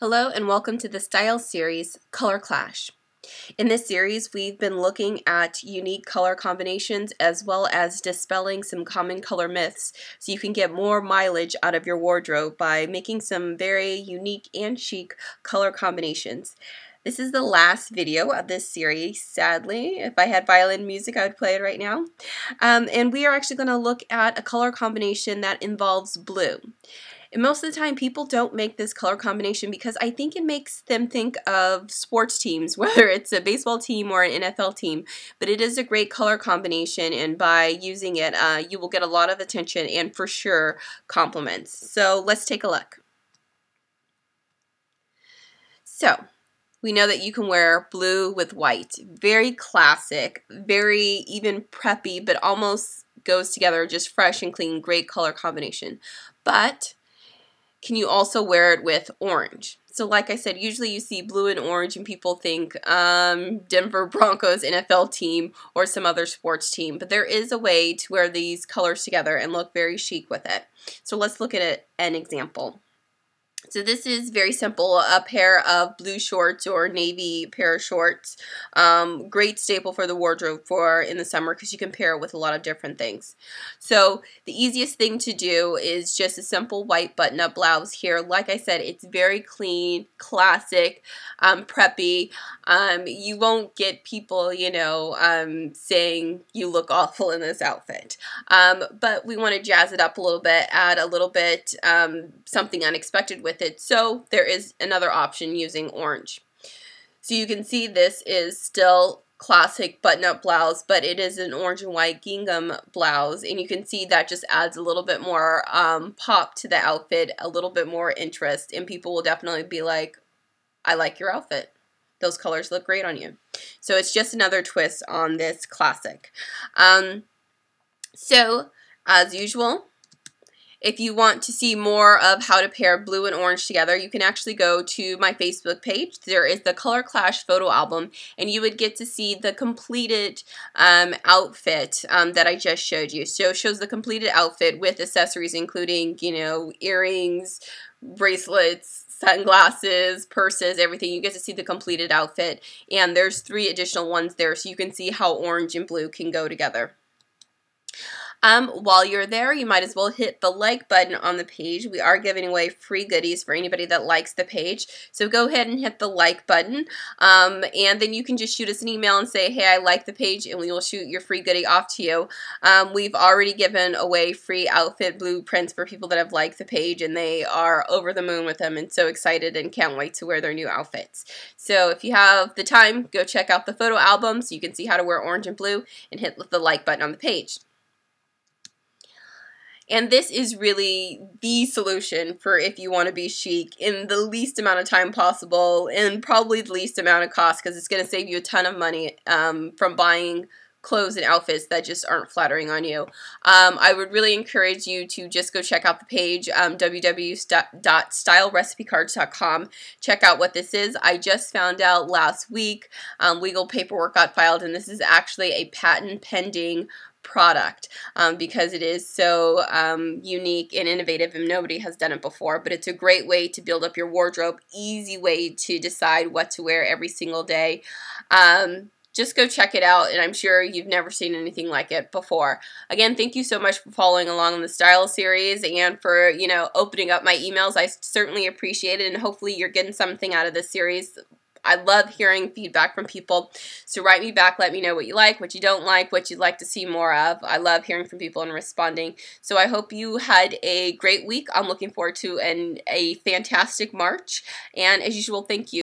Hello and welcome to the Style Series Color Clash. In this series, we've been looking at unique color combinations as well as dispelling some common color myths so you can get more mileage out of your wardrobe by making some very unique and chic color combinations. This is the last video of this series, sadly. If I had violin music, I would play it right now. Um, and we are actually going to look at a color combination that involves blue. And most of the time, people don't make this color combination because I think it makes them think of sports teams, whether it's a baseball team or an NFL team. But it is a great color combination, and by using it, uh, you will get a lot of attention and for sure compliments. So let's take a look. So, we know that you can wear blue with white. Very classic, very even preppy, but almost goes together just fresh and clean. Great color combination. But can you also wear it with orange? So like I said, usually you see blue and orange and people think um, Denver Broncos NFL team or some other sports team. But there is a way to wear these colors together and look very chic with it. So let's look at an example. So this is very simple, a pair of blue shorts or navy pair of shorts. Um, great staple for the wardrobe for in the summer because you can pair it with a lot of different things. So the easiest thing to do is just a simple white button-up blouse here. Like I said, it's very clean, classic, um, preppy. Um, you won't get people, you know, um, saying you look awful in this outfit. Um, but we want to jazz it up a little bit, add a little bit um, something unexpected with it. So there is another option using orange. So you can see this is still classic button-up blouse, but it is an orange and white gingham blouse, and you can see that just adds a little bit more um, pop to the outfit, a little bit more interest, and people will definitely be like, I like your outfit. Those colors look great on you. So it's just another twist on this classic. Um, so, as usual, if you want to see more of how to pair blue and orange together, you can actually go to my Facebook page. There is the Color Clash photo album, and you would get to see the completed um, outfit um, that I just showed you. So it shows the completed outfit with accessories, including, you know, earrings, bracelets, sunglasses, purses, everything. You get to see the completed outfit, and there's three additional ones there, so you can see how orange and blue can go together. Um, while you're there, you might as well hit the like button on the page. We are giving away free goodies for anybody that likes the page. So go ahead and hit the like button. Um, and then you can just shoot us an email and say, hey, I like the page, and we will shoot your free goodie off to you. Um, we've already given away free outfit blueprints for people that have liked the page, and they are over the moon with them and so excited and can't wait to wear their new outfits. So if you have the time, go check out the photo album so you can see how to wear orange and blue and hit the like button on the page. And this is really the solution for if you want to be chic in the least amount of time possible and probably the least amount of cost because it's going to save you a ton of money um, from buying clothes and outfits that just aren't flattering on you. Um, I would really encourage you to just go check out the page, um, www.stylerecipecards.com. Check out what this is. I just found out last week um, legal paperwork got filed, and this is actually a patent pending product um, because it is so um, unique and innovative and nobody has done it before. But it's a great way to build up your wardrobe, easy way to decide what to wear every single day. Um, just go check it out and I'm sure you've never seen anything like it before. Again, thank you so much for following along in the style series and for, you know, opening up my emails. I certainly appreciate it and hopefully you're getting something out of this series I love hearing feedback from people. So write me back, let me know what you like, what you don't like, what you'd like to see more of. I love hearing from people and responding. So I hope you had a great week. I'm looking forward to an, a fantastic March. And as usual, thank you.